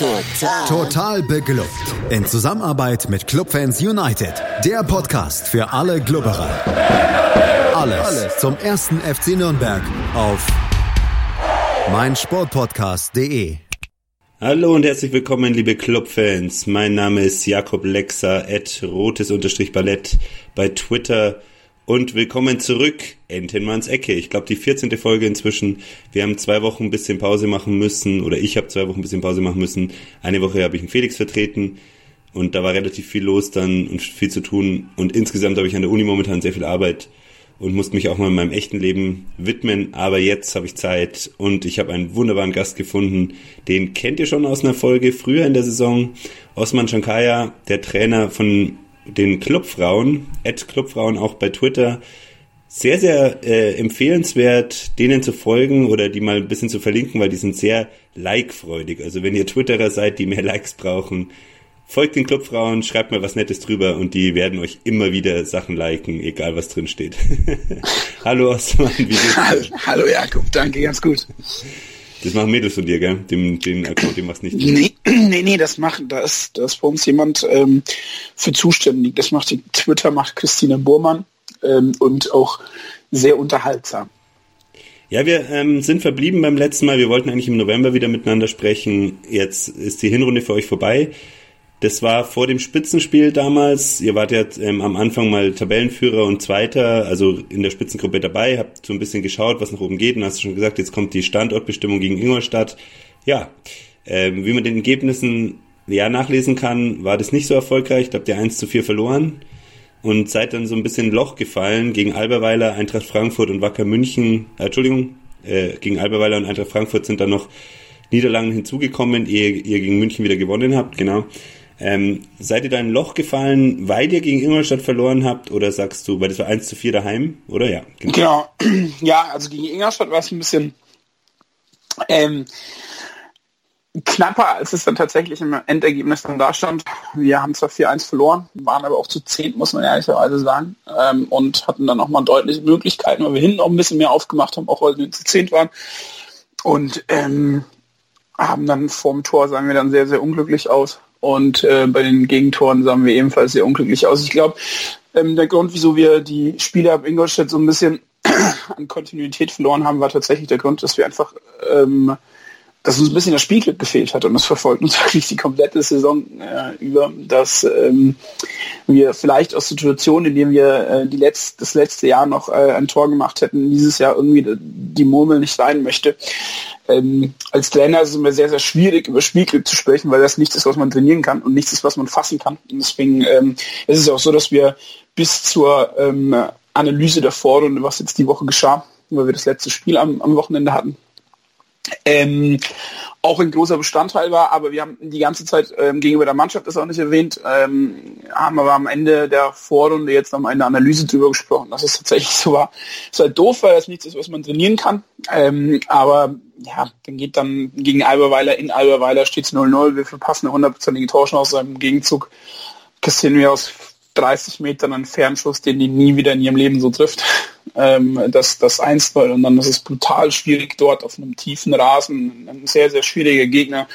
Total. Total beglückt. In Zusammenarbeit mit Clubfans United. Der Podcast für alle Glubberer. Alles, Alles zum ersten FC Nürnberg auf meinsportpodcast.de. Hallo und herzlich willkommen, liebe Clubfans. Mein Name ist Jakob Lexer, at rotes-ballett bei Twitter und willkommen zurück, Entenmanns Ecke. Ich glaube, die 14. Folge inzwischen. Wir haben zwei Wochen ein bisschen Pause machen müssen, oder ich habe zwei Wochen ein bisschen Pause machen müssen. Eine Woche habe ich einen Felix vertreten und da war relativ viel los dann und viel zu tun. Und insgesamt habe ich an der Uni momentan sehr viel Arbeit und musste mich auch mal in meinem echten Leben widmen. Aber jetzt habe ich Zeit und ich habe einen wunderbaren Gast gefunden. Den kennt ihr schon aus einer Folge früher in der Saison. Osman Shankaya, der Trainer von den Clubfrauen, at Clubfrauen auch bei Twitter, sehr, sehr äh, empfehlenswert, denen zu folgen oder die mal ein bisschen zu verlinken, weil die sind sehr like-freudig. Also wenn ihr Twitterer seid, die mehr Likes brauchen, folgt den Clubfrauen, schreibt mal was Nettes drüber und die werden euch immer wieder Sachen liken, egal was drin steht. Hallo Osman, wie geht's? Hallo Jakob, danke, ganz gut. Das machen Mädels von dir, gell? Den, den Account, den machst nicht. Nee, nee, nee, das macht, da ist, da ist bei uns jemand ähm, für zuständig. Das macht die Twitter, macht Christine Burmann ähm, und auch sehr unterhaltsam. Ja, wir ähm, sind verblieben beim letzten Mal. Wir wollten eigentlich im November wieder miteinander sprechen. Jetzt ist die Hinrunde für euch vorbei. Das war vor dem Spitzenspiel damals. Ihr wart ja ähm, am Anfang mal Tabellenführer und Zweiter, also in der Spitzengruppe dabei, habt so ein bisschen geschaut, was nach oben geht und hast schon gesagt, jetzt kommt die Standortbestimmung gegen Ingolstadt. Ja, ähm, wie man den Ergebnissen ja nachlesen kann, war das nicht so erfolgreich. Da habt ihr 1 zu 4 verloren und seid dann so ein bisschen Loch gefallen gegen Alberweiler, Eintracht Frankfurt und Wacker München. Äh, Entschuldigung, äh, gegen Alberweiler und Eintracht Frankfurt sind dann noch Niederlagen hinzugekommen, ehe ihr gegen München wieder gewonnen habt, genau. Ähm, seid ihr da in ein Loch gefallen, weil ihr gegen Ingolstadt verloren habt oder sagst du, weil das war 1 zu 4 daheim, oder? Ja, genau. genau. Ja, also gegen Ingolstadt war es ein bisschen ähm, knapper, als es dann tatsächlich im Endergebnis dann da stand. Wir haben zwar 4-1 verloren, waren aber auch zu 10, muss man ehrlicherweise sagen, ähm, und hatten dann nochmal deutliche Möglichkeiten, weil wir hinten auch ein bisschen mehr aufgemacht haben, auch weil wir zu 10 waren. Und ähm, haben dann vorm Tor, sagen wir dann, sehr, sehr unglücklich aus. Und äh, bei den Gegentoren sahen wir ebenfalls sehr unglücklich aus. Ich glaube, ähm, der Grund, wieso wir die Spiele ab Ingolstadt so ein bisschen an Kontinuität verloren haben, war tatsächlich der Grund, dass wir einfach ähm, dass uns ein bisschen das Spielglück gefehlt hat und das verfolgt uns wirklich die komplette Saison äh, über, dass ähm, wir vielleicht aus Situationen, in denen wir äh, die letzt, das letzte Jahr noch äh, ein Tor gemacht hätten, dieses Jahr irgendwie die Murmel nicht sein möchte. Ähm, als Trainer ist es immer sehr, sehr schwierig, über Spielglück zu sprechen, weil das nichts ist, was man trainieren kann und nichts ist, was man fassen kann. Und deswegen ähm, ist es auch so, dass wir bis zur ähm, Analyse der Vorrunde, was jetzt die Woche geschah, weil wir das letzte Spiel am, am Wochenende hatten, ähm, auch ein großer Bestandteil war, aber wir haben die ganze Zeit ähm, gegenüber der Mannschaft das auch nicht erwähnt, ähm, haben aber am Ende der Vorrunde jetzt noch eine Analyse drüber gesprochen, dass es tatsächlich so war. Ist halt doof, weil das nichts ist, was man trainieren kann. Ähm, aber ja, dann geht dann gegen Alberweiler in Alberweiler steht es 0-0, wir verpassen eine hundertprozentige Torchance im Gegenzug kassieren wir aus 30 Metern einen Fernschuss, den die nie wieder in ihrem Leben so trifft. Ähm, das, das 1 und dann ist es brutal schwierig dort auf einem tiefen Rasen, ein sehr, sehr schwieriger Gegner.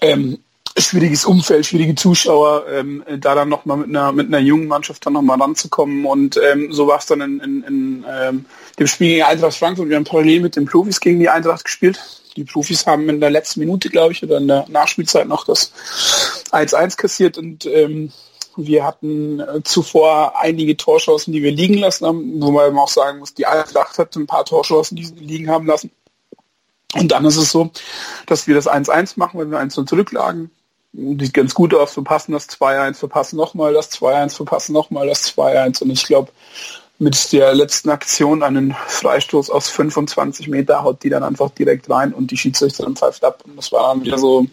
Ähm, schwieriges Umfeld, schwierige Zuschauer, ähm, da dann nochmal mit einer, mit einer jungen Mannschaft dann nochmal ranzukommen und ähm, so war es dann in, in, in ähm, dem Spiel gegen Eintracht Frankfurt. Wir haben parallel mit den Profis gegen die Eintracht gespielt. Die Profis haben in der letzten Minute, glaube ich, oder in der Nachspielzeit noch das 1-1 kassiert und ähm, wir hatten äh, zuvor einige Torchancen, die wir liegen lassen haben, wo man auch sagen muss, die Eintracht hat ein paar Torchancen, die sie liegen haben lassen. Und dann ist es so, dass wir das 1-1 machen, wenn wir 1 zurücklagen. Sieht ganz gut aus, verpassen das 2-1, verpassen nochmal das 2-1, verpassen nochmal das 2-1. Und ich glaube, mit der letzten Aktion einen Freistoß aus 25 Meter haut die dann einfach direkt rein und die Schiedsrichterin pfeift ab. Und das war dann wieder so,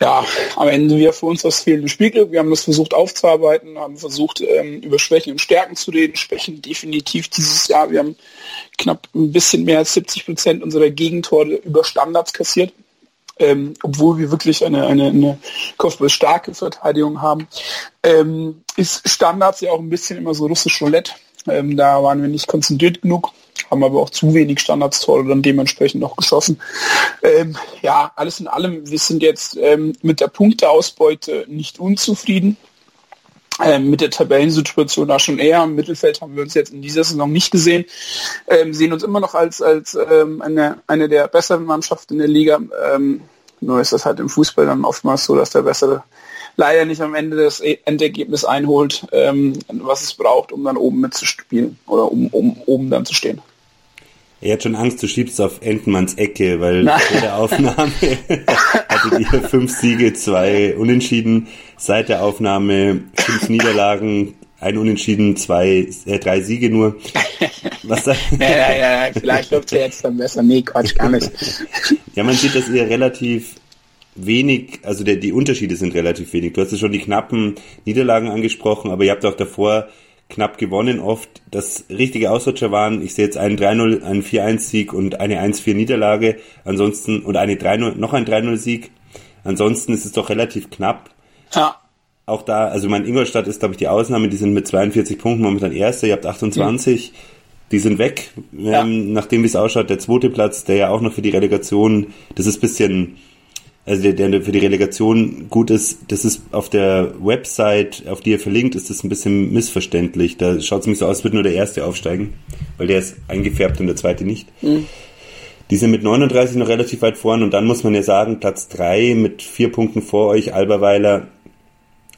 ja, am Ende wieder für uns das fehlende Spielglück. Wir haben das versucht aufzuarbeiten, haben versucht, ähm, über Schwächen und Stärken zu reden. Schwächen definitiv dieses Jahr. Wir haben knapp ein bisschen mehr als 70 Prozent unserer Gegentore über Standards kassiert. Ähm, obwohl wir wirklich eine, eine, eine kopfballstarke Verteidigung haben, ähm, ist Standards ja auch ein bisschen immer so russisch Roulette Ähm, da waren wir nicht konzentriert genug, haben aber auch zu wenig Standardstore dann dementsprechend noch geschossen. Ähm, ja, alles in allem, wir sind jetzt ähm, mit der Punkteausbeute nicht unzufrieden. Ähm, mit der Tabellensituation da schon eher. Im Mittelfeld haben wir uns jetzt in dieser Saison nicht gesehen. Ähm, sehen uns immer noch als, als ähm, eine, eine der besseren Mannschaften in der Liga. Nur ist das halt im Fußball dann oftmals so, dass der bessere leider nicht am Ende das e- Endergebnis einholt, ähm, was es braucht, um dann oben mitzuspielen oder um, um oben dann zu stehen. Er hat schon Angst, du schiebst auf Entenmanns Ecke, weil Nein. vor der Aufnahme hattet ihr fünf Siege, zwei Unentschieden. Seit der Aufnahme fünf Niederlagen, ein Unentschieden, zwei, äh, drei Siege nur. Was ja, ja, ja, vielleicht läuft er jetzt dann besser. Nee, Quatsch, gar nicht. ja, man sieht, dass ihr relativ wenig, also der, die Unterschiede sind relativ wenig. Du hast ja schon die knappen Niederlagen angesprochen, aber ihr habt auch davor knapp gewonnen oft. Das richtige Ausrutscher waren, ich sehe jetzt einen 3-0, einen 4-1-Sieg und eine 1-4 Niederlage. Ansonsten, und eine 3-0, noch ein 3-0-Sieg. Ansonsten ist es doch relativ knapp. Ja. Auch da, also mein Ingolstadt ist, glaube ich, die Ausnahme, die sind mit 42 Punkten momentan Erster, ihr habt 28. Mhm. Die sind weg, ja. ähm, nachdem wie es ausschaut, der zweite Platz, der ja auch noch für die Relegation, das ist bisschen, also der, der für die Relegation gut ist, das ist auf der Website, auf die ihr verlinkt, ist das ein bisschen missverständlich. Da schaut es mich so aus, wird nur der erste aufsteigen, weil der ist eingefärbt und der zweite nicht. Mhm. Die sind mit 39 noch relativ weit vorn und dann muss man ja sagen, Platz 3 mit vier Punkten vor euch, Alberweiler,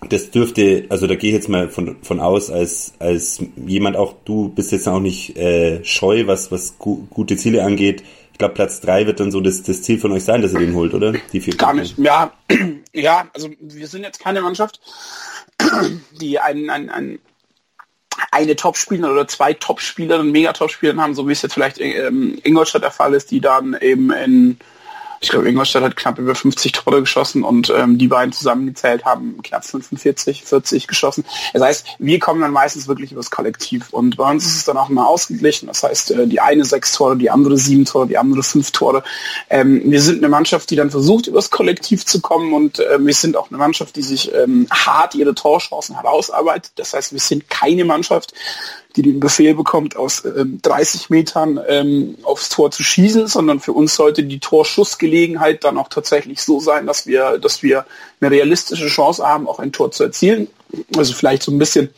das dürfte, also da gehe ich jetzt mal von, von aus, als, als jemand auch, du bist jetzt auch nicht äh, scheu, was, was gu gute Ziele angeht, glaube, Platz 3 wird dann so das, das Ziel von euch sein, dass ihr den holt, oder? Die vier Gar nicht. Ja, ja, also wir sind jetzt keine Mannschaft, die einen, einen, einen eine Top-Spieler oder zwei Top-Spieler und Mega-Top-Spieler haben, so wie es jetzt vielleicht in ähm, Ingolstadt der Fall ist, die dann eben in ich glaube, Ingolstadt hat knapp über 50 Tore geschossen und ähm, die beiden zusammengezählt haben knapp 45, 40 geschossen. Das heißt, wir kommen dann meistens wirklich übers Kollektiv und bei uns ist es dann auch immer ausgeglichen. Das heißt, äh, die eine sechs Tore, die andere sieben Tore, die andere fünf Tore. Ähm, wir sind eine Mannschaft, die dann versucht, übers Kollektiv zu kommen und äh, wir sind auch eine Mannschaft, die sich ähm, hart ihre Torchancen herausarbeitet. Das heißt, wir sind keine Mannschaft, die den Befehl bekommt, aus ähm, 30 Metern ähm, aufs Tor zu schießen, sondern für uns sollte die Torschussgelegenheit dann auch tatsächlich so sein, dass wir, dass wir eine realistische Chance haben, auch ein Tor zu erzielen. Also vielleicht so ein bisschen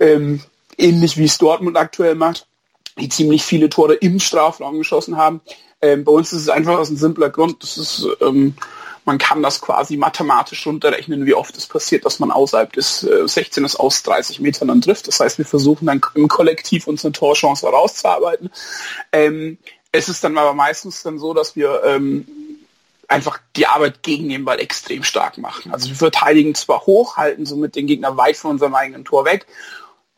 ähm, ähnlich wie es Dortmund aktuell macht, die ziemlich viele Tore im Strafraum geschossen haben. Ähm, bei uns ist es einfach aus einem simpler Grund. Das ist ähm, man kann das quasi mathematisch runterrechnen, wie oft es passiert, dass man außerhalb des äh, 16 aus 30 Metern dann trifft. Das heißt, wir versuchen dann im Kollektiv unsere Torchance herauszuarbeiten. Ähm, es ist dann aber meistens dann so, dass wir ähm, einfach die Arbeit gegen den Ball extrem stark machen. Also wir verteidigen zwar hoch, halten somit den Gegner weit von unserem eigenen Tor weg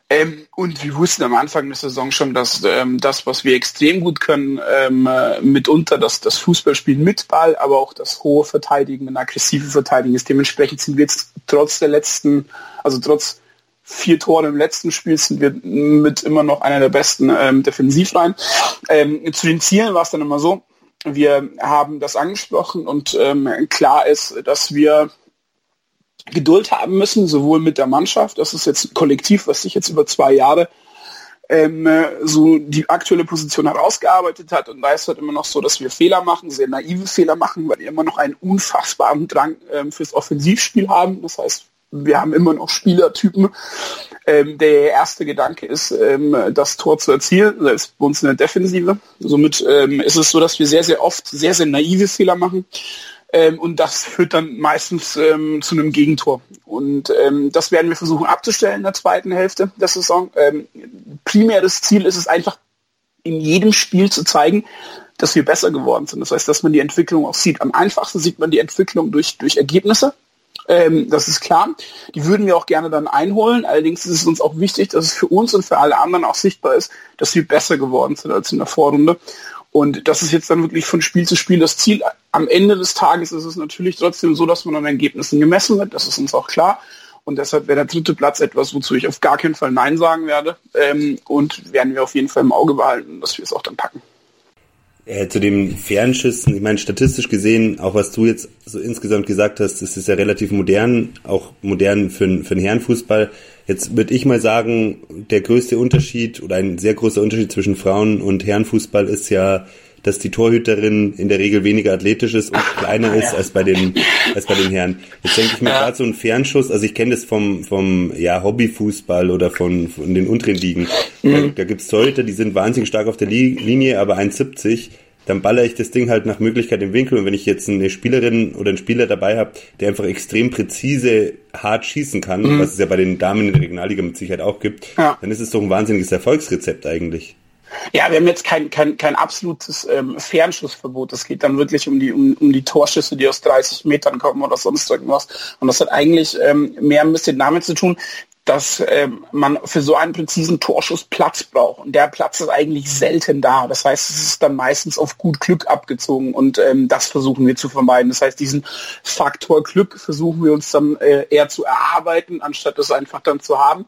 ähm, und wir wussten am Anfang der Saison schon, dass ähm, das, was wir extrem gut können, ähm, äh, mitunter das, das Fußballspielen mit Ball, aber auch das hohe Verteidigen und aggressive Verteidigen ist. Dementsprechend sind wir jetzt trotz der letzten, also trotz vier Tore im letzten Spiel sind wir mit immer noch einer der besten ähm, Defensivreihen. Ähm, zu den Zielen war es dann immer so, wir haben das angesprochen und ähm, klar ist, dass wir Geduld haben müssen, sowohl mit der Mannschaft, das ist jetzt ein Kollektiv, was sich jetzt über zwei Jahre ähm, so die aktuelle Position herausgearbeitet hat. Und da ist halt immer noch so, dass wir Fehler machen, sehr naive Fehler machen, weil wir immer noch einen unfassbaren Drang ähm, fürs Offensivspiel haben. Das heißt, wir haben immer noch Spielertypen. Ähm, der erste Gedanke ist, ähm, das Tor zu erzielen, selbst bei uns in der Defensive. Somit ähm, ist es so, dass wir sehr, sehr oft sehr, sehr naive Fehler machen. Ähm, und das führt dann meistens ähm, zu einem Gegentor. Und ähm, das werden wir versuchen abzustellen in der zweiten Hälfte der Saison. Ähm, primäres Ziel ist es einfach, in jedem Spiel zu zeigen, dass wir besser geworden sind. Das heißt, dass man die Entwicklung auch sieht. Am einfachsten sieht man die Entwicklung durch, durch Ergebnisse. Ähm, das ist klar. Die würden wir auch gerne dann einholen. Allerdings ist es uns auch wichtig, dass es für uns und für alle anderen auch sichtbar ist, dass wir besser geworden sind als in der Vorrunde. Und das ist jetzt dann wirklich von Spiel zu Spiel das Ziel. Am Ende des Tages ist es natürlich trotzdem so, dass man an Ergebnissen gemessen wird. Das ist uns auch klar. Und deshalb wäre der dritte Platz etwas, wozu ich auf gar keinen Fall Nein sagen werde. Ähm, und werden wir auf jeden Fall im Auge behalten, dass wir es auch dann packen. Äh, zu den Fernschüssen, ich meine, statistisch gesehen, auch was du jetzt so insgesamt gesagt hast, es ist ja relativ modern, auch modern für, für den Herrenfußball. Jetzt würde ich mal sagen, der größte Unterschied oder ein sehr großer Unterschied zwischen Frauen- und Herrenfußball ist ja, dass die Torhüterin in der Regel weniger athletisch ist und kleiner ist als bei den als bei den Herren. Jetzt denke ich mir ja. gerade so ein Fernschuss, also ich kenne das vom vom ja Hobbyfußball oder von, von den unteren Ligen. Mhm. Da, da gibt's Torhüter, die sind wahnsinnig stark auf der Linie, aber 1,70 dann baller ich das Ding halt nach Möglichkeit im Winkel. Und wenn ich jetzt eine Spielerin oder einen Spieler dabei habe, der einfach extrem präzise hart schießen kann, mhm. was es ja bei den Damen in der Regionalliga mit Sicherheit auch gibt, ja. dann ist es doch ein wahnsinniges Erfolgsrezept eigentlich. Ja, wir haben jetzt kein, kein, kein absolutes ähm, Fernschussverbot. Es geht dann wirklich um die, um, um die Torschüsse, die aus 30 Metern kommen oder sonst irgendwas. Und das hat eigentlich ähm, mehr ein bisschen damit zu tun, dass ähm, man für so einen präzisen Torschuss Platz braucht. Und der Platz ist eigentlich selten da. Das heißt, es ist dann meistens auf gut Glück abgezogen und ähm, das versuchen wir zu vermeiden. Das heißt, diesen Faktor Glück versuchen wir uns dann äh, eher zu erarbeiten, anstatt es einfach dann zu haben.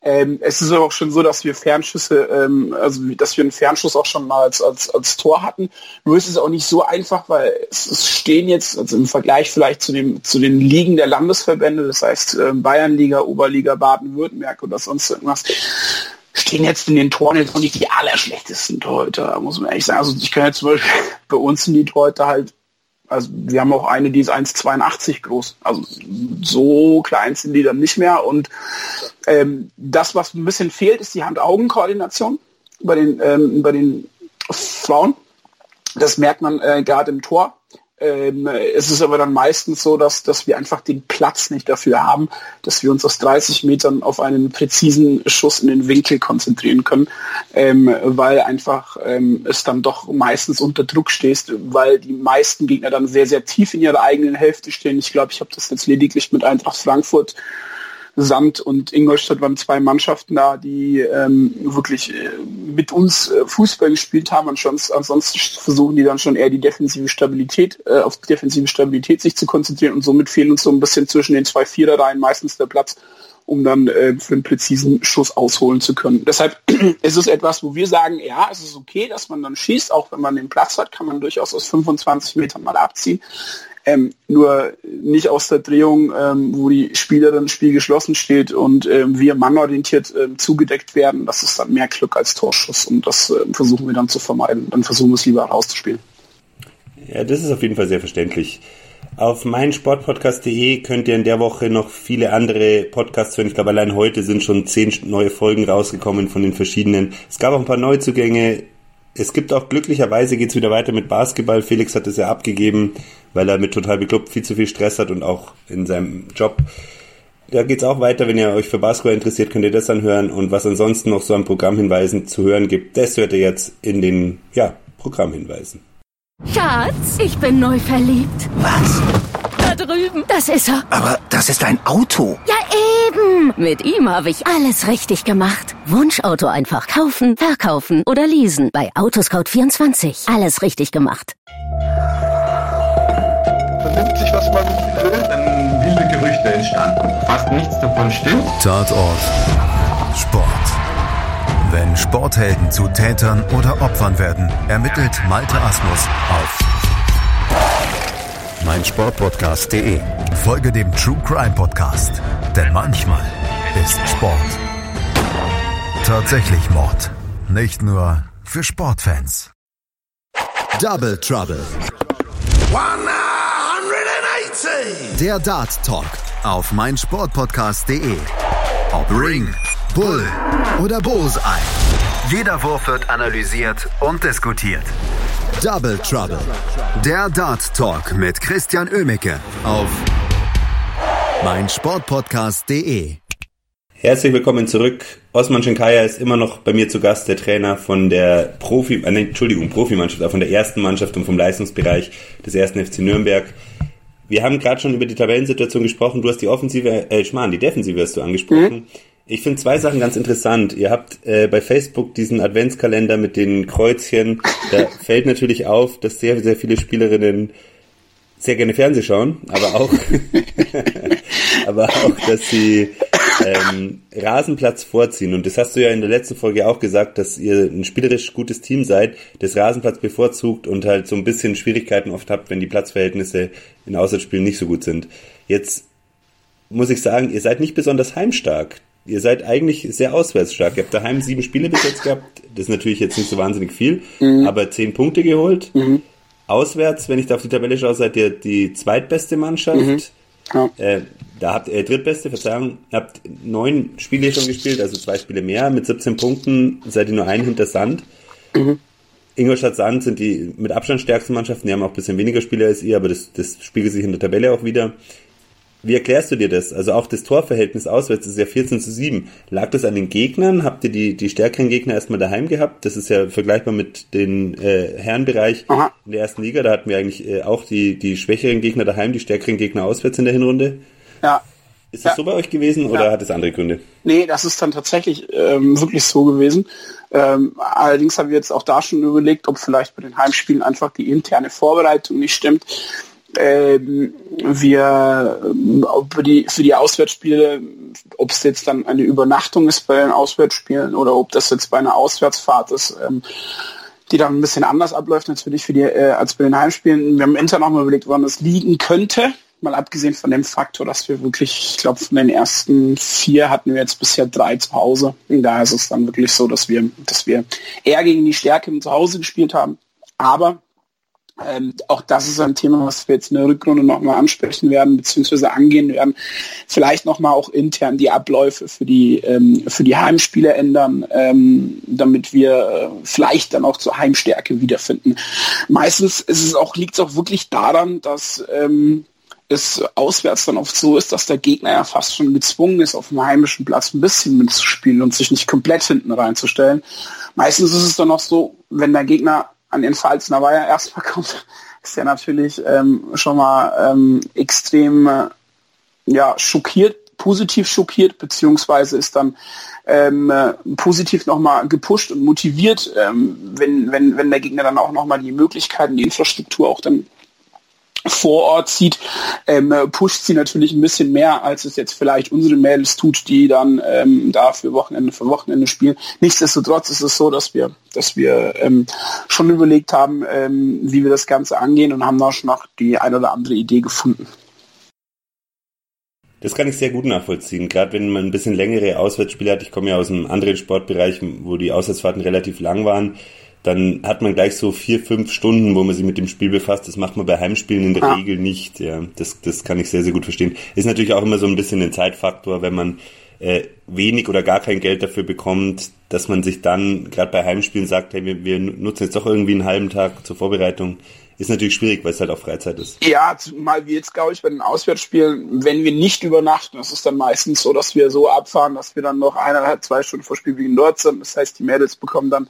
Ähm, es ist aber auch schon so, dass wir Fernschüsse, ähm, also dass wir einen Fernschuss auch schon mal als, als, als Tor hatten. Nur ist es auch nicht so einfach, weil es, es stehen jetzt, also im Vergleich vielleicht zu, dem, zu den Ligen der Landesverbände, das heißt äh, Bayernliga, Oberliga, Baden-Württemberg oder sonst irgendwas, stehen jetzt in den Toren jetzt auch nicht die allerschlechtesten Torhüter, muss man ehrlich sagen. Also ich kann jetzt zum Beispiel bei uns sind die Torhüter halt also wir haben auch eine, die ist 1,82 groß. Also so klein sind die dann nicht mehr. Und ähm, das, was ein bisschen fehlt, ist die Hand-Augen-Koordination bei den, ähm, bei den Frauen. Das merkt man äh, gerade im Tor. Ähm, es ist aber dann meistens so, dass, dass wir einfach den Platz nicht dafür haben, dass wir uns aus 30 Metern auf einen präzisen Schuss in den Winkel konzentrieren können, ähm, weil einfach ähm, es dann doch meistens unter Druck stehst, weil die meisten Gegner dann sehr, sehr tief in ihrer eigenen Hälfte stehen. Ich glaube, ich habe das jetzt lediglich mit Eintracht Frankfurt Sand und Ingolstadt waren zwei Mannschaften da, die ähm, wirklich äh, mit uns äh, Fußball gespielt haben und schon, ansonsten versuchen die dann schon eher die defensive Stabilität, äh, auf die defensive Stabilität sich zu konzentrieren und somit fehlen uns so ein bisschen zwischen den zwei Viererreihen meistens der Platz, um dann äh, für einen präzisen Schuss ausholen zu können. Deshalb ist es etwas, wo wir sagen, ja, es ist okay, dass man dann schießt, auch wenn man den Platz hat, kann man durchaus aus 25 Metern mal abziehen. Ähm, nur nicht aus der Drehung, ähm, wo die Spielerin das Spiel geschlossen steht und ähm, wir mannorientiert ähm, zugedeckt werden. Das ist dann mehr Glück als Torschuss und das äh, versuchen wir dann zu vermeiden. Dann versuchen wir es lieber rauszuspielen. Ja, das ist auf jeden Fall sehr verständlich. Auf meinsportpodcast.de könnt ihr in der Woche noch viele andere Podcasts hören. Ich glaube, allein heute sind schon zehn neue Folgen rausgekommen von den verschiedenen. Es gab auch ein paar Neuzugänge. Es gibt auch glücklicherweise geht's wieder weiter mit Basketball. Felix hat es ja abgegeben, weil er mit total bekloppt viel zu viel Stress hat und auch in seinem Job. Da geht's auch weiter, wenn ihr euch für Basketball interessiert, könnt ihr das anhören. Und was ansonsten noch so an Programmhinweisen zu hören gibt, das hört ihr jetzt in den ja, Programmhinweisen. Schatz, ich bin neu verliebt. Was? Da drüben. Das ist er. Aber das ist ein Auto. Ja, eben. Mit ihm habe ich alles richtig gemacht. Wunschauto einfach kaufen, verkaufen oder leasen. Bei Autoscout24. Alles richtig gemacht. Vernimmt sich, was man will. Dann wilde Gerüchte entstanden. Fast nichts davon stimmt. Tatort. Sport. Wenn Sporthelden zu Tätern oder Opfern werden, ermittelt Malte Asmus auf meinsportpodcast.de. Folge dem True Crime Podcast, denn manchmal ist Sport tatsächlich Mord. Nicht nur für Sportfans. Double Trouble. 180. Der Dart Talk auf meinsportpodcast.de. Ob Ring, Bull oder Bullseye. Jeder Wurf wird analysiert und diskutiert. Double Trouble. Der Dart Talk mit Christian Ömicke auf meinsportpodcast.de. Herzlich willkommen zurück. Osman Schenkaya ist immer noch bei mir zu Gast, der Trainer von der Profi, äh, Entschuldigung, Profimannschaft, von der ersten Mannschaft und vom Leistungsbereich des ersten FC Nürnberg. Wir haben gerade schon über die Tabellensituation gesprochen. Du hast die Offensive, äh, Schmarrn, die Defensive hast du angesprochen. Mhm. Ich finde zwei Sachen ganz interessant. Ihr habt äh, bei Facebook diesen Adventskalender mit den Kreuzchen. Da fällt natürlich auf, dass sehr, sehr viele Spielerinnen sehr gerne Fernseh schauen, aber auch, aber auch, dass sie ähm, Rasenplatz vorziehen. Und das hast du ja in der letzten Folge auch gesagt, dass ihr ein spielerisch gutes Team seid, das Rasenplatz bevorzugt und halt so ein bisschen Schwierigkeiten oft habt, wenn die Platzverhältnisse in Auswärtsspielen nicht so gut sind. Jetzt muss ich sagen, ihr seid nicht besonders heimstark. Ihr seid eigentlich sehr auswärtsstark. Ihr habt daheim sieben Spiele bis jetzt gehabt. Das ist natürlich jetzt nicht so wahnsinnig viel, mhm. aber zehn Punkte geholt. Mhm. Auswärts, wenn ich da auf die Tabelle schaue, seid ihr die zweitbeste Mannschaft. Mhm. Ja. Äh, da habt ihr äh, drittbeste, Verzeihung, habt neun Spiele schon gespielt, also zwei Spiele mehr. Mit 17 Punkten seid ihr nur ein hinter Sand. Mhm. Ingolstadt Sand sind die mit Abstand stärksten Mannschaften, die haben auch ein bisschen weniger Spiele als ihr, aber das, das spiegelt sich in der Tabelle auch wieder. Wie erklärst du dir das? Also auch das Torverhältnis auswärts ist ja 14 zu 7. Lag das an den Gegnern? Habt ihr die, die stärkeren Gegner erstmal daheim gehabt? Das ist ja vergleichbar mit den äh, Herrenbereich Aha. in der ersten Liga. Da hatten wir eigentlich äh, auch die, die schwächeren Gegner daheim, die stärkeren Gegner auswärts in der Hinrunde. Ja. Ist das ja. so bei euch gewesen oder ja. hat es andere Gründe? Nee, das ist dann tatsächlich ähm, wirklich so gewesen. Ähm, allerdings haben wir jetzt auch da schon überlegt, ob vielleicht bei den Heimspielen einfach die interne Vorbereitung nicht stimmt ähm, wir für die, für die Auswärtsspiele, ob es jetzt dann eine Übernachtung ist bei den Auswärtsspielen oder ob das jetzt bei einer Auswärtsfahrt ist, ähm, die dann ein bisschen anders abläuft natürlich für die, äh, als bei den Heimspielen. Wir haben intern auch mal überlegt, woran das liegen könnte. Mal abgesehen von dem Faktor, dass wir wirklich, ich glaube, von den ersten vier hatten wir jetzt bisher drei zu Hause. Und daher ist es dann wirklich so, dass wir, dass wir eher gegen die Stärke im Zuhause gespielt haben. Aber ähm, auch das ist ein Thema, was wir jetzt in der Rückrunde nochmal ansprechen werden, beziehungsweise angehen werden. Vielleicht nochmal auch intern die Abläufe für die, ähm, für die Heimspiele ändern, ähm, damit wir äh, vielleicht dann auch zur Heimstärke wiederfinden. Meistens ist es auch, liegt es auch wirklich daran, dass ähm, es auswärts dann oft so ist, dass der Gegner ja fast schon gezwungen ist, auf dem heimischen Platz ein bisschen mitzuspielen und sich nicht komplett hinten reinzustellen. Meistens ist es dann auch so, wenn der Gegner an den Pfalzner Weiher erstmal kommt, ist er natürlich ähm, schon mal ähm, extrem äh, ja, schockiert, positiv schockiert, beziehungsweise ist dann ähm, äh, positiv nochmal gepusht und motiviert, ähm, wenn, wenn, wenn der Gegner dann auch nochmal die Möglichkeiten, die Infrastruktur auch dann vor Ort sieht, ähm, pusht sie natürlich ein bisschen mehr, als es jetzt vielleicht unsere Mädels tut, die dann ähm, da für Wochenende für Wochenende spielen. Nichtsdestotrotz ist es so, dass wir, dass wir ähm, schon überlegt haben, ähm, wie wir das Ganze angehen und haben da schon noch die eine oder andere Idee gefunden. Das kann ich sehr gut nachvollziehen, gerade wenn man ein bisschen längere Auswärtsspiele hat. Ich komme ja aus einem anderen Sportbereich, wo die Auswärtsfahrten relativ lang waren dann hat man gleich so vier, fünf Stunden, wo man sich mit dem Spiel befasst. Das macht man bei Heimspielen in der ah. Regel nicht. Ja, das, das kann ich sehr, sehr gut verstehen. Ist natürlich auch immer so ein bisschen ein Zeitfaktor, wenn man äh, wenig oder gar kein Geld dafür bekommt, dass man sich dann gerade bei Heimspielen sagt, hey, wir, wir nutzen jetzt doch irgendwie einen halben Tag zur Vorbereitung. Ist natürlich schwierig, weil es halt auch Freizeit ist. Ja, mal wie jetzt, glaube ich, bei den Auswärtsspielen, wenn wir nicht übernachten, das ist dann meistens so, dass wir so abfahren, dass wir dann noch eineinhalb, zwei Stunden vor Spielbeginn dort sind. Das heißt, die Mädels bekommen dann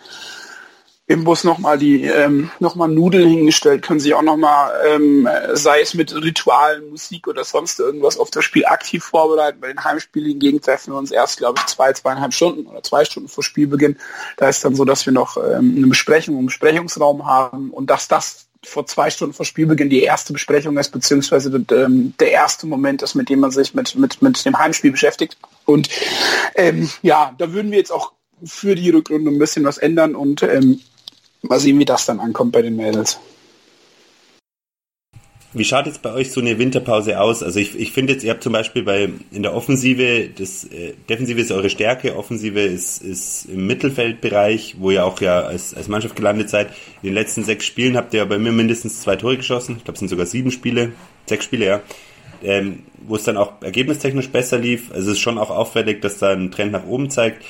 im Bus nochmal die ähm, nochmal Nudeln hingestellt, können sich auch nochmal, ähm, sei es mit Ritualen, Musik oder sonst irgendwas auf das Spiel aktiv vorbereiten. Bei den Heimspielen hingegen treffen wir uns erst, glaube ich, zwei, zweieinhalb Stunden oder zwei Stunden vor Spielbeginn. Da ist dann so, dass wir noch ähm, eine Besprechung, einen Besprechungsraum haben und dass das vor zwei Stunden vor Spielbeginn die erste Besprechung ist, beziehungsweise ähm, der erste Moment ist, mit dem man sich mit, mit, mit dem Heimspiel beschäftigt. Und ähm, ja, da würden wir jetzt auch für die Rückrunde ein bisschen was ändern und ähm, Mal sehen, wie das dann ankommt bei den Mädels. Wie schaut jetzt bei euch so eine Winterpause aus? Also ich, ich finde jetzt, ihr habt zum Beispiel bei in der Offensive, das äh, Defensive ist eure Stärke, Offensive ist, ist im Mittelfeldbereich, wo ihr auch ja als, als Mannschaft gelandet seid. In den letzten sechs Spielen habt ihr bei mir mindestens zwei Tore geschossen. Ich glaube, es sind sogar sieben Spiele, sechs Spiele, ja. Ähm, wo es dann auch ergebnistechnisch besser lief. Also es ist schon auch auffällig, dass da ein Trend nach oben zeigt.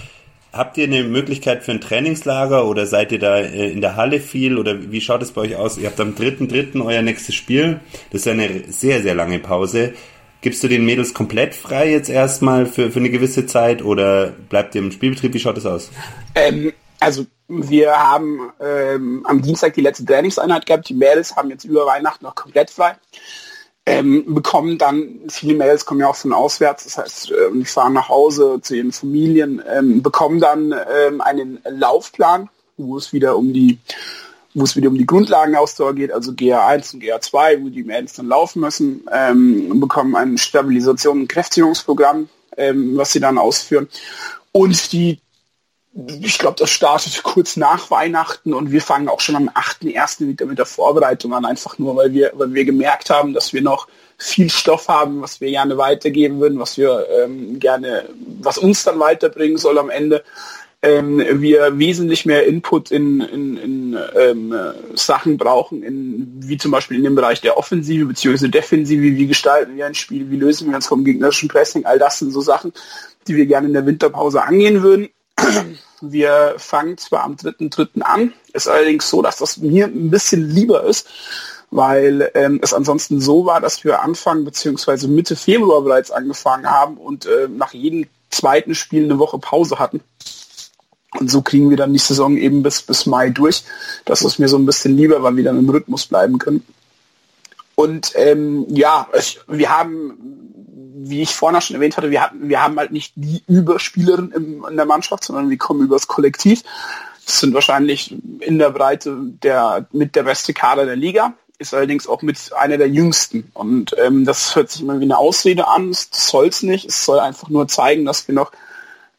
Habt ihr eine Möglichkeit für ein Trainingslager oder seid ihr da äh, in der Halle viel oder wie schaut es bei euch aus? Ihr habt am 3.3. euer nächstes Spiel. Das ist eine sehr, sehr lange Pause. Gibst du den Mädels komplett frei jetzt erstmal für, für eine gewisse Zeit oder bleibt ihr im Spielbetrieb? Wie schaut es aus? Ähm, also wir haben ähm, am Dienstag die letzte Trainingseinheit gehabt. Die Mädels haben jetzt über Weihnachten noch komplett frei ähm, bekommen dann, viele Mails kommen ja auch von auswärts, das heißt, äh, die fahren nach Hause zu ihren Familien, ähm, bekommen dann ähm, einen Laufplan, wo es wieder um die wo es wieder um die Grundlagenausdauer geht, also GA1 und GA2, wo die Mails dann laufen müssen, ähm, bekommen ein Stabilisation- und Kräftigungsprogramm, ähm, was sie dann ausführen. Und die, ich glaube, das startet kurz nach Weihnachten und wir fangen auch schon am 8.1. wieder mit der Vorbereitung an, einfach nur, weil wir, weil wir gemerkt haben, dass wir noch viel Stoff haben, was wir gerne weitergeben würden, was wir ähm, gerne, was uns dann weiterbringen soll am Ende ähm, wir wesentlich mehr Input in, in, in ähm, Sachen brauchen, in, wie zum Beispiel in dem Bereich der Offensive bzw. Defensive, wie gestalten wir ein Spiel, wie lösen wir uns vom gegnerischen Pressing, all das sind so Sachen, die wir gerne in der Winterpause angehen würden. Wir fangen zwar am 3.3. an, ist allerdings so, dass das mir ein bisschen lieber ist, weil ähm, es ansonsten so war, dass wir Anfang bzw. Mitte Februar bereits angefangen haben und äh, nach jedem zweiten Spiel eine Woche Pause hatten. Und so kriegen wir dann die Saison eben bis, bis Mai durch. Das ist mir so ein bisschen lieber, weil wir dann im Rhythmus bleiben können. Und ähm, ja, ich, wir haben, wie ich vorhin schon erwähnt hatte, wir, hatten, wir haben halt nicht die Überspielerin im, in der Mannschaft, sondern wir kommen übers Kollektiv. Das sind wahrscheinlich in der Breite der mit der beste Kader der Liga, ist allerdings auch mit einer der jüngsten. Und ähm, das hört sich immer wie eine Ausrede an, das soll es nicht. Es soll einfach nur zeigen, dass wir noch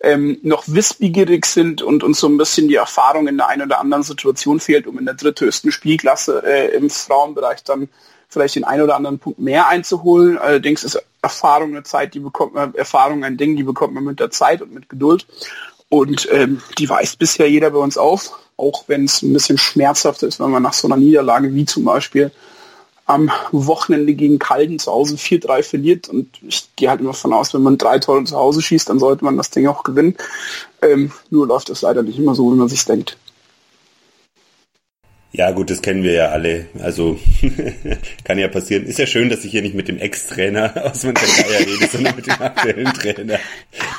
ähm, noch wissbegierig sind und uns so ein bisschen die Erfahrung in der einen oder anderen Situation fehlt, um in der dritthöchsten Spielklasse äh, im Frauenbereich dann vielleicht den einen oder anderen Punkt mehr einzuholen. Allerdings ist Erfahrung eine Zeit, die bekommt man, Erfahrung ein Ding, die bekommt man mit der Zeit und mit Geduld. Und ähm, die weist bisher jeder bei uns auf, auch wenn es ein bisschen schmerzhaft ist, wenn man nach so einer Niederlage wie zum Beispiel am Wochenende gegen Kalden zu Hause 4-3 verliert. Und ich gehe halt immer davon aus, wenn man drei Tore zu Hause schießt, dann sollte man das Ding auch gewinnen. Ähm, nur läuft das leider nicht immer so, wie man sich denkt. Ja, gut, das kennen wir ja alle. Also kann ja passieren. Ist ja schön, dass ich hier nicht mit dem Ex-Trainer aus Montevideo rede, sondern mit dem aktuellen Trainer.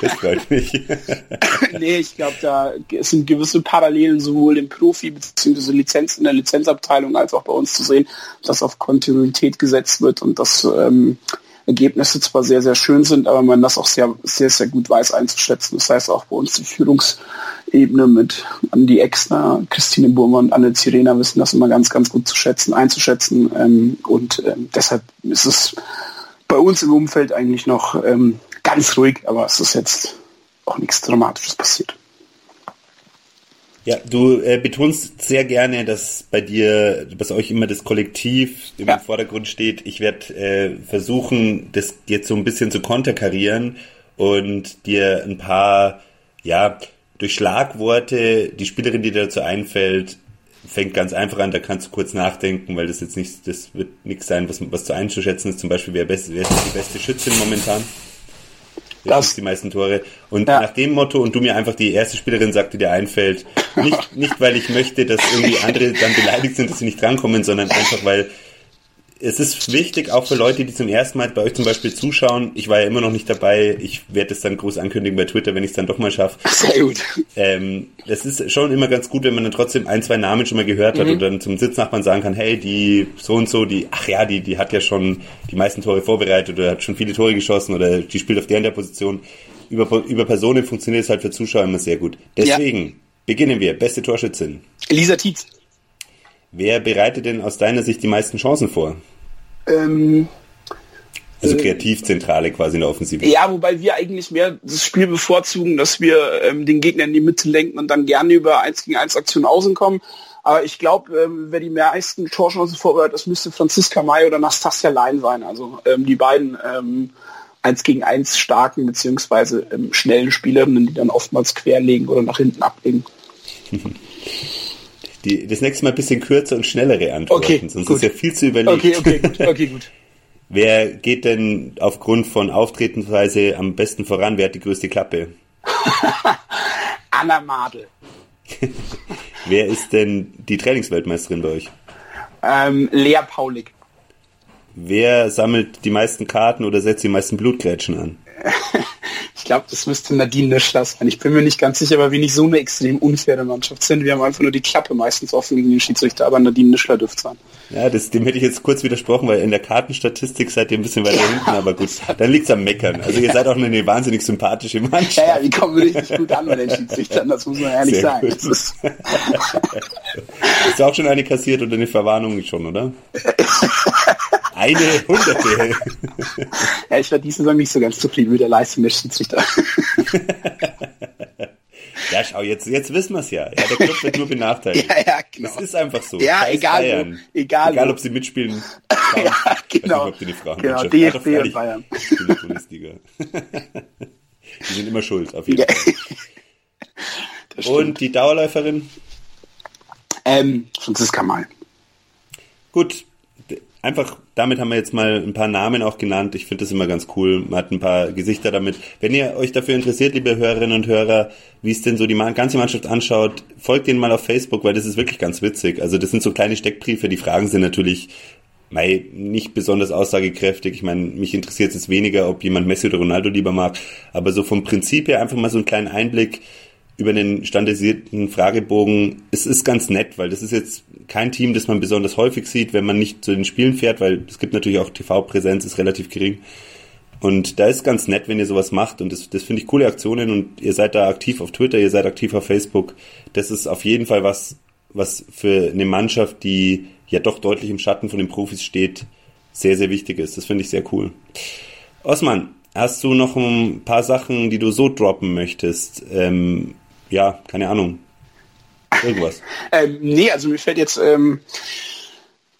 Das freut mich. nee, ich glaube, da sind gewisse Parallelen sowohl im Profi- bzw. Lizenz in der Lizenzabteilung als auch bei uns zu sehen, dass auf Kontinuität gesetzt wird und dass ähm, Ergebnisse zwar sehr, sehr schön sind, aber man das auch sehr, sehr, sehr gut weiß einzuschätzen. Das heißt auch bei uns die Führungs- Ebene mit Andi Exner, Christine Burmer und Anne Zirena wissen das immer ganz, ganz gut zu schätzen, einzuschätzen. Ähm, und ähm, deshalb ist es bei uns im Umfeld eigentlich noch ähm, ganz ruhig, aber es ist jetzt auch nichts Dramatisches passiert. Ja, du äh, betonst sehr gerne, dass bei dir, bei euch immer das Kollektiv im ja. Vordergrund steht. Ich werde äh, versuchen, das jetzt so ein bisschen zu konterkarieren und dir ein paar, ja, durch Schlagworte, die Spielerin, die dir dazu einfällt, fängt ganz einfach an, da kannst du kurz nachdenken, weil das jetzt nicht, das wird nichts sein, was, was zu einzuschätzen ist. Zum Beispiel, wer, best, wer ist die beste Schützin momentan? Wer das, die meisten Tore? Und ja. nach dem Motto, und du mir einfach die erste Spielerin sagt, die dir einfällt, nicht, nicht weil ich möchte, dass irgendwie andere dann beleidigt sind, dass sie nicht drankommen, sondern einfach weil es ist wichtig, auch für Leute, die zum ersten Mal bei euch zum Beispiel zuschauen. Ich war ja immer noch nicht dabei. Ich werde es dann groß ankündigen bei Twitter, wenn ich es dann doch mal schaffe. Sehr gut. Ähm, es ist schon immer ganz gut, wenn man dann trotzdem ein, zwei Namen schon mal gehört hat mhm. und dann zum Sitznachbarn sagen kann, hey, die so und so, die, ach ja, die, die hat ja schon die meisten Tore vorbereitet oder hat schon viele Tore geschossen oder die spielt auf der in der Position. Über, über Personen funktioniert es halt für Zuschauer immer sehr gut. Deswegen ja. beginnen wir. Beste Torschützin. Elisa Tietz. Wer bereitet denn aus deiner Sicht die meisten Chancen vor? Ähm, also Kreativzentrale quasi in der Offensive. Ja, wobei wir eigentlich mehr das Spiel bevorzugen, dass wir ähm, den Gegner in die Mitte lenken und dann gerne über 1 gegen 1 Aktionen außen kommen. Aber ich glaube, ähm, wer die meisten Torchancen vorbereitet, das müsste Franziska May oder Nastasia Lein sein. Also ähm, die beiden ähm, 1 gegen 1 starken beziehungsweise ähm, schnellen Spielerinnen, die dann oftmals querlegen oder nach hinten ablegen. Die, das nächste Mal ein bisschen kürzer und schnellere Antworten, okay, sonst gut. ist ja viel zu überlegen. Okay, okay, gut. Okay, gut. Wer geht denn aufgrund von Auftretensweise am besten voran? Wer hat die größte Klappe? Anna Madel. Wer ist denn die Trainingsweltmeisterin bei euch? Ähm, Lea Paulik. Wer sammelt die meisten Karten oder setzt die meisten Blutgrätschen an? Ich glaube, das müsste Nadine Nischler sein. Ich bin mir nicht ganz sicher, weil wir nicht so eine extrem unfaire Mannschaft sind. Wir haben einfach nur die Klappe meistens offen gegen den Schiedsrichter, aber Nadine Nischler dürfte sein. Ja, das, dem hätte ich jetzt kurz widersprochen, weil in der Kartenstatistik seid ihr ein bisschen weiter hinten, aber gut, dann liegt's am Meckern. Also ihr seid auch eine wahnsinnig sympathische Mannschaft. Ja, ja, die kommen richtig gut an bei den Schiedsrichtern, das muss man ehrlich Sehr sagen. Gut. Ist Hast du auch schon eine kassiert oder eine Verwarnung schon, oder? Eine Hunderte. ja, ich war diese Saison nicht so ganz zufrieden mit der Leistung der Schiedsrichter. Ja, schau, jetzt, jetzt wissen wir es ja. ja. Der Club wird nur benachteiligt. ja, ja, genau. Das ist einfach so. Ja, egal, Bayern. Wo, egal, egal ob sie mitspielen. Frauen, ja, genau. Nicht, ob die Frauen genau, DFB und Bayern. In der Bundesliga. die sind immer schuld, auf jeden Fall. und die Dauerläuferin? Ähm, Franziska Mal. Gut, einfach, damit haben wir jetzt mal ein paar Namen auch genannt. Ich finde das immer ganz cool. Man hat ein paar Gesichter damit. Wenn ihr euch dafür interessiert, liebe Hörerinnen und Hörer, wie es denn so die ganze Mannschaft anschaut, folgt denen mal auf Facebook, weil das ist wirklich ganz witzig. Also das sind so kleine Steckbriefe. Die Fragen sind natürlich mei, nicht besonders aussagekräftig. Ich meine, mich interessiert es weniger, ob jemand Messi oder Ronaldo lieber mag. Aber so vom Prinzip her einfach mal so einen kleinen Einblick über den standardisierten Fragebogen. Es ist ganz nett, weil das ist jetzt kein Team, das man besonders häufig sieht, wenn man nicht zu den Spielen fährt, weil es gibt natürlich auch TV-Präsenz, ist relativ gering. Und da ist ganz nett, wenn ihr sowas macht. Und das, das finde ich coole Aktionen und ihr seid da aktiv auf Twitter, ihr seid aktiv auf Facebook. Das ist auf jeden Fall was, was für eine Mannschaft, die ja doch deutlich im Schatten von den Profis steht, sehr, sehr wichtig ist. Das finde ich sehr cool. Osman, hast du noch ein paar Sachen, die du so droppen möchtest? Ähm, ja, keine Ahnung. Irgendwas. ähm, nee, also mir fällt jetzt ähm,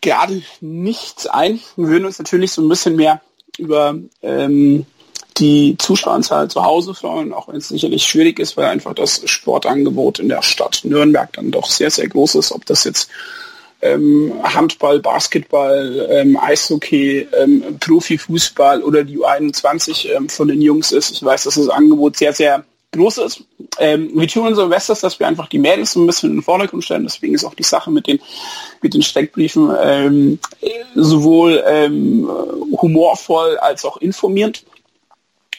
gerade nichts ein. Wir würden uns natürlich so ein bisschen mehr über ähm, die Zuschaueranzahl zu Hause freuen, auch wenn es sicherlich schwierig ist, weil einfach das Sportangebot in der Stadt Nürnberg dann doch sehr, sehr groß ist. Ob das jetzt ähm, Handball, Basketball, ähm, Eishockey, ähm, Profifußball oder die U21 ähm, von den Jungs ist. Ich weiß, dass das Angebot sehr, sehr groß ist. Ähm, wir tun unser Bestes, dass wir einfach die Mädels so ein bisschen in den Vordergrund stellen. Deswegen ist auch die Sache mit den, mit den Steckbriefen ähm, sowohl ähm, humorvoll als auch informierend.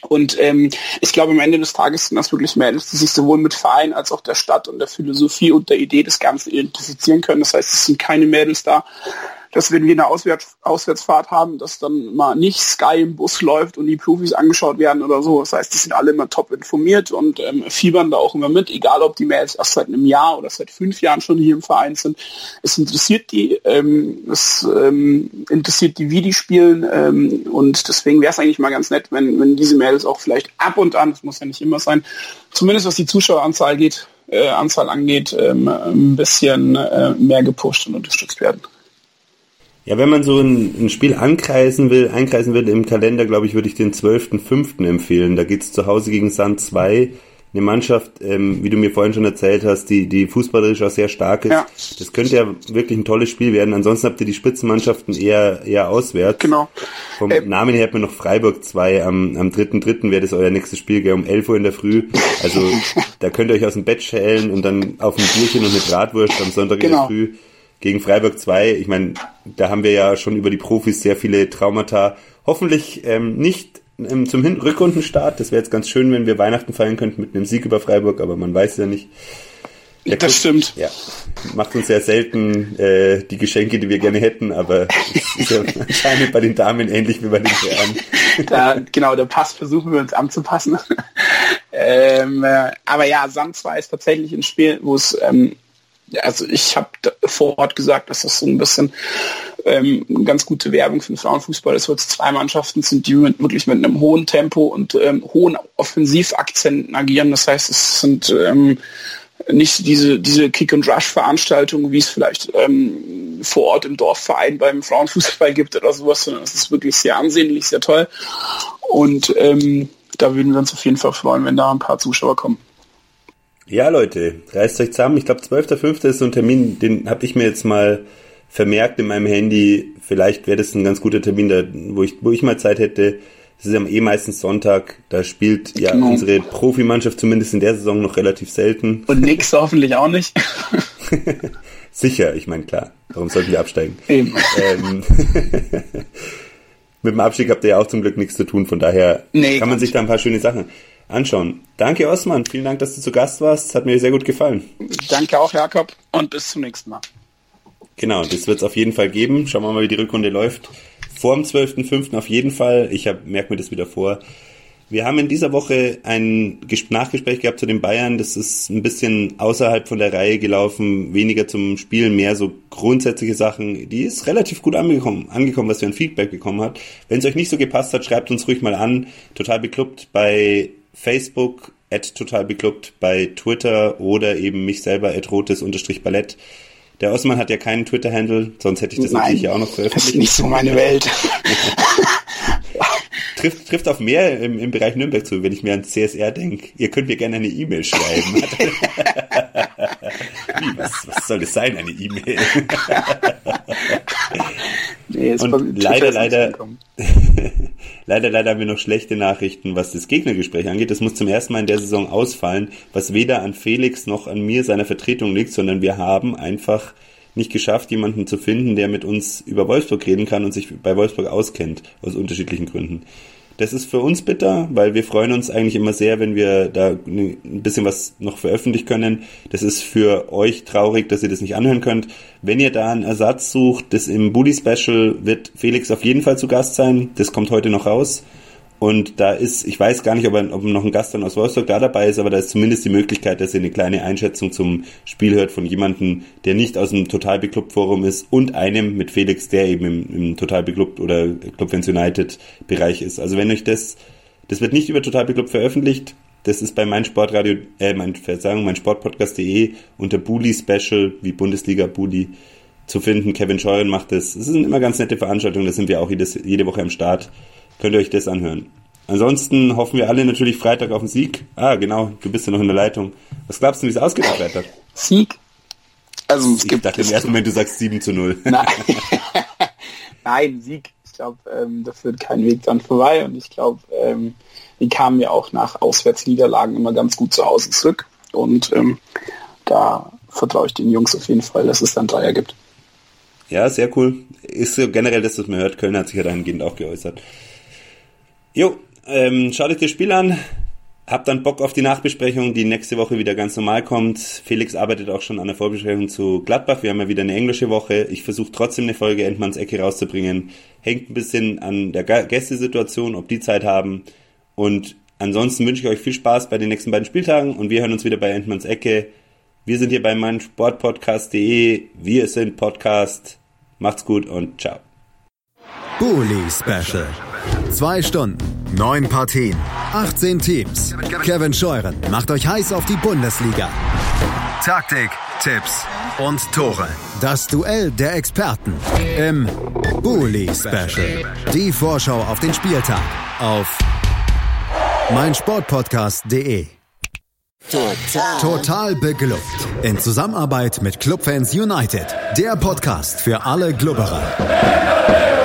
Und ähm, ich glaube, am Ende des Tages sind das wirklich Mädels, die sich sowohl mit Verein als auch der Stadt und der Philosophie und der Idee des Ganzen identifizieren können. Das heißt, es sind keine Mädels da, dass wenn wir eine Auswärts Auswärtsfahrt haben, dass dann mal nicht Sky im Bus läuft und die Profis angeschaut werden oder so. Das heißt, die sind alle immer top informiert und ähm, fiebern da auch immer mit, egal ob die Mails erst seit einem Jahr oder seit fünf Jahren schon hier im Verein sind. Es interessiert die, ähm, es ähm, interessiert die, wie die spielen ähm, und deswegen wäre es eigentlich mal ganz nett, wenn, wenn diese Mails auch vielleicht ab und an, das muss ja nicht immer sein, zumindest was die Zuschaueranzahl geht, äh, Anzahl angeht, ähm, ein bisschen äh, mehr gepusht und unterstützt werden. Ja, wenn man so ein, ein, Spiel ankreisen will, einkreisen will im Kalender, glaube ich, würde ich den 12.05. empfehlen. Da geht's zu Hause gegen Sand 2. Eine Mannschaft, ähm, wie du mir vorhin schon erzählt hast, die, die fußballerisch auch sehr stark ist. Ja. Das könnte ja wirklich ein tolles Spiel werden. Ansonsten habt ihr die Spitzenmannschaften eher, eher auswärts. Genau. Vom ähm. Namen her hat man noch Freiburg 2. Am, am 3.3. wäre das euer nächstes Spiel, gell, um 11 Uhr in der Früh. Also da könnt ihr euch aus dem Bett schälen und dann auf ein Bierchen und eine Bratwurst am Sonntag genau. in der Früh gegen Freiburg 2. Ich meine, da haben wir ja schon über die Profis sehr viele Traumata. Hoffentlich ähm, nicht ähm, zum Hin Rückrundenstart. Das wäre jetzt ganz schön, wenn wir Weihnachten feiern könnten mit einem Sieg über Freiburg, aber man weiß ja nicht. Der das Club, stimmt. Ja, macht uns sehr selten äh, die Geschenke, die wir gerne hätten, aber es ist ja anscheinend bei den Damen ähnlich wie bei den Herren. Da, genau, der Pass versuchen wir uns anzupassen. ähm, äh, aber ja, Sand 2 ist tatsächlich ein Spiel, wo es ähm, also ich habe vor Ort gesagt, dass das so ein bisschen ähm, ganz gute Werbung für den Frauenfußball ist, weil es zwei Mannschaften sind, die mit, wirklich mit einem hohen Tempo und ähm, hohen Offensivakzenten agieren. Das heißt, es sind ähm, nicht diese, diese Kick-and-Rush-Veranstaltungen, wie es vielleicht ähm, vor Ort im Dorfverein beim Frauenfußball gibt oder sowas, sondern es ist wirklich sehr ansehnlich, sehr toll. Und ähm, da würden wir uns auf jeden Fall freuen, wenn da ein paar Zuschauer kommen. Ja, Leute, reißt euch zusammen. Ich glaube, 12.05. ist so ein Termin, den habe ich mir jetzt mal vermerkt in meinem Handy. Vielleicht wäre das ein ganz guter Termin, da, wo, ich, wo ich mal Zeit hätte. Es ist ja eh meistens Sonntag. Da spielt ja genau. unsere Profimannschaft zumindest in der Saison noch relativ selten. Und nix hoffentlich auch nicht. Sicher, ich meine, klar. Warum sollten wir absteigen? Eben. Ähm, mit dem Abstieg habt ihr ja auch zum Glück nichts zu tun. Von daher nee, kann man sich da ein paar schöne Sachen anschauen. Danke, Osman. Vielen Dank, dass du zu Gast warst. Hat mir sehr gut gefallen. Danke auch, Jakob. Und bis zum nächsten Mal. Genau, das wird es auf jeden Fall geben. Schauen wir mal, wie die Rückrunde läuft. Vor dem 12.05. auf jeden Fall. Ich merke mir das wieder vor. Wir haben in dieser Woche ein Nachgespräch gehabt zu den Bayern. Das ist ein bisschen außerhalb von der Reihe gelaufen, weniger zum Spielen, mehr so grundsätzliche Sachen. Die ist relativ gut angekommen, angekommen was wir an Feedback bekommen hat. Wenn es euch nicht so gepasst hat, schreibt uns ruhig mal an. Total beklubbt bei Facebook, at total beklubbt bei Twitter oder eben mich selber at rotes-ballett. Der Osman hat ja keinen Twitter-Handle, sonst hätte ich das Nein, natürlich ja auch noch veröffentlicht. Das ist nicht so meine Welt. trifft, trifft auf mehr im, im Bereich Nürnberg zu, wenn ich mir an CSR denke. Ihr könnt mir gerne eine E-Mail schreiben. Wie, was, was soll das sein, eine E-Mail? nee, Und leider, leider, leider, leider haben wir noch schlechte Nachrichten, was das Gegnergespräch angeht. Das muss zum ersten Mal in der Saison ausfallen, was weder an Felix noch an mir seiner Vertretung liegt, sondern wir haben einfach nicht geschafft, jemanden zu finden, der mit uns über Wolfsburg reden kann und sich bei Wolfsburg auskennt, aus unterschiedlichen Gründen. Das ist für uns bitter, weil wir freuen uns eigentlich immer sehr, wenn wir da ein bisschen was noch veröffentlichen können. Das ist für euch traurig, dass ihr das nicht anhören könnt. Wenn ihr da einen Ersatz sucht, das im Bully Special wird Felix auf jeden Fall zu Gast sein. Das kommt heute noch raus. Und da ist, ich weiß gar nicht, ob, ob noch ein Gast dann aus Wolfsburg da dabei ist, aber da ist zumindest die Möglichkeit, dass ihr eine kleine Einschätzung zum Spiel hört von jemandem, der nicht aus dem Total Beklubbt Forum ist und einem mit Felix, der eben im, im Total Beklubbt oder Club Fans United Bereich ist. Also wenn euch das, das wird nicht über Total Beklubbt veröffentlicht, das ist bei mein Sportradio, äh, mein Versagen, mein Sportpodcast.de unter Bully Special, wie Bundesliga Bully zu finden. Kevin Scheuren macht das. Es sind immer ganz nette Veranstaltungen, da sind wir auch jedes, jede Woche am Start könnt ihr euch das anhören. Ansonsten hoffen wir alle natürlich Freitag auf den Sieg. Ah, genau, du bist ja noch in der Leitung. Was glaubst du, wie es ausgeht am Freitag? Sieg? Also es ich gibt. dachte im ersten Moment, du sagst 7 zu 0. Nein, Nein Sieg. Ich glaube, ähm, da führt kein Weg dran vorbei und ich glaube, ähm, die kamen ja auch nach Auswärtsniederlagen immer ganz gut zu Hause zurück und ähm, da vertraue ich den Jungs auf jeden Fall, dass es dann Dreier gibt. Ja, sehr cool. Ist so generell das, was man hört. Köln hat sich ja dahingehend auch geäußert. Jo, ähm, schaut euch das Spiel an. Habt dann Bock auf die Nachbesprechung, die nächste Woche wieder ganz normal kommt. Felix arbeitet auch schon an der Vorbesprechung zu Gladbach. Wir haben ja wieder eine englische Woche. Ich versuche trotzdem eine Folge Endmanns Ecke rauszubringen. Hängt ein bisschen an der Gästesituation, ob die Zeit haben. Und ansonsten wünsche ich euch viel Spaß bei den nächsten beiden Spieltagen und wir hören uns wieder bei Endmanns Ecke. Wir sind hier bei meinsportpodcast.de. Wir sind Podcast. Macht's gut und ciao. Bully Special. Zwei Stunden, neun Partien, 18 Teams. Kevin Scheuren macht euch heiß auf die Bundesliga. Taktik, Tipps und Tore. Das Duell der Experten im Bully Special. Die Vorschau auf den Spieltag auf meinsportpodcast.de. Total. Total beglückt. In Zusammenarbeit mit Clubfans United. Der Podcast für alle Glubberer.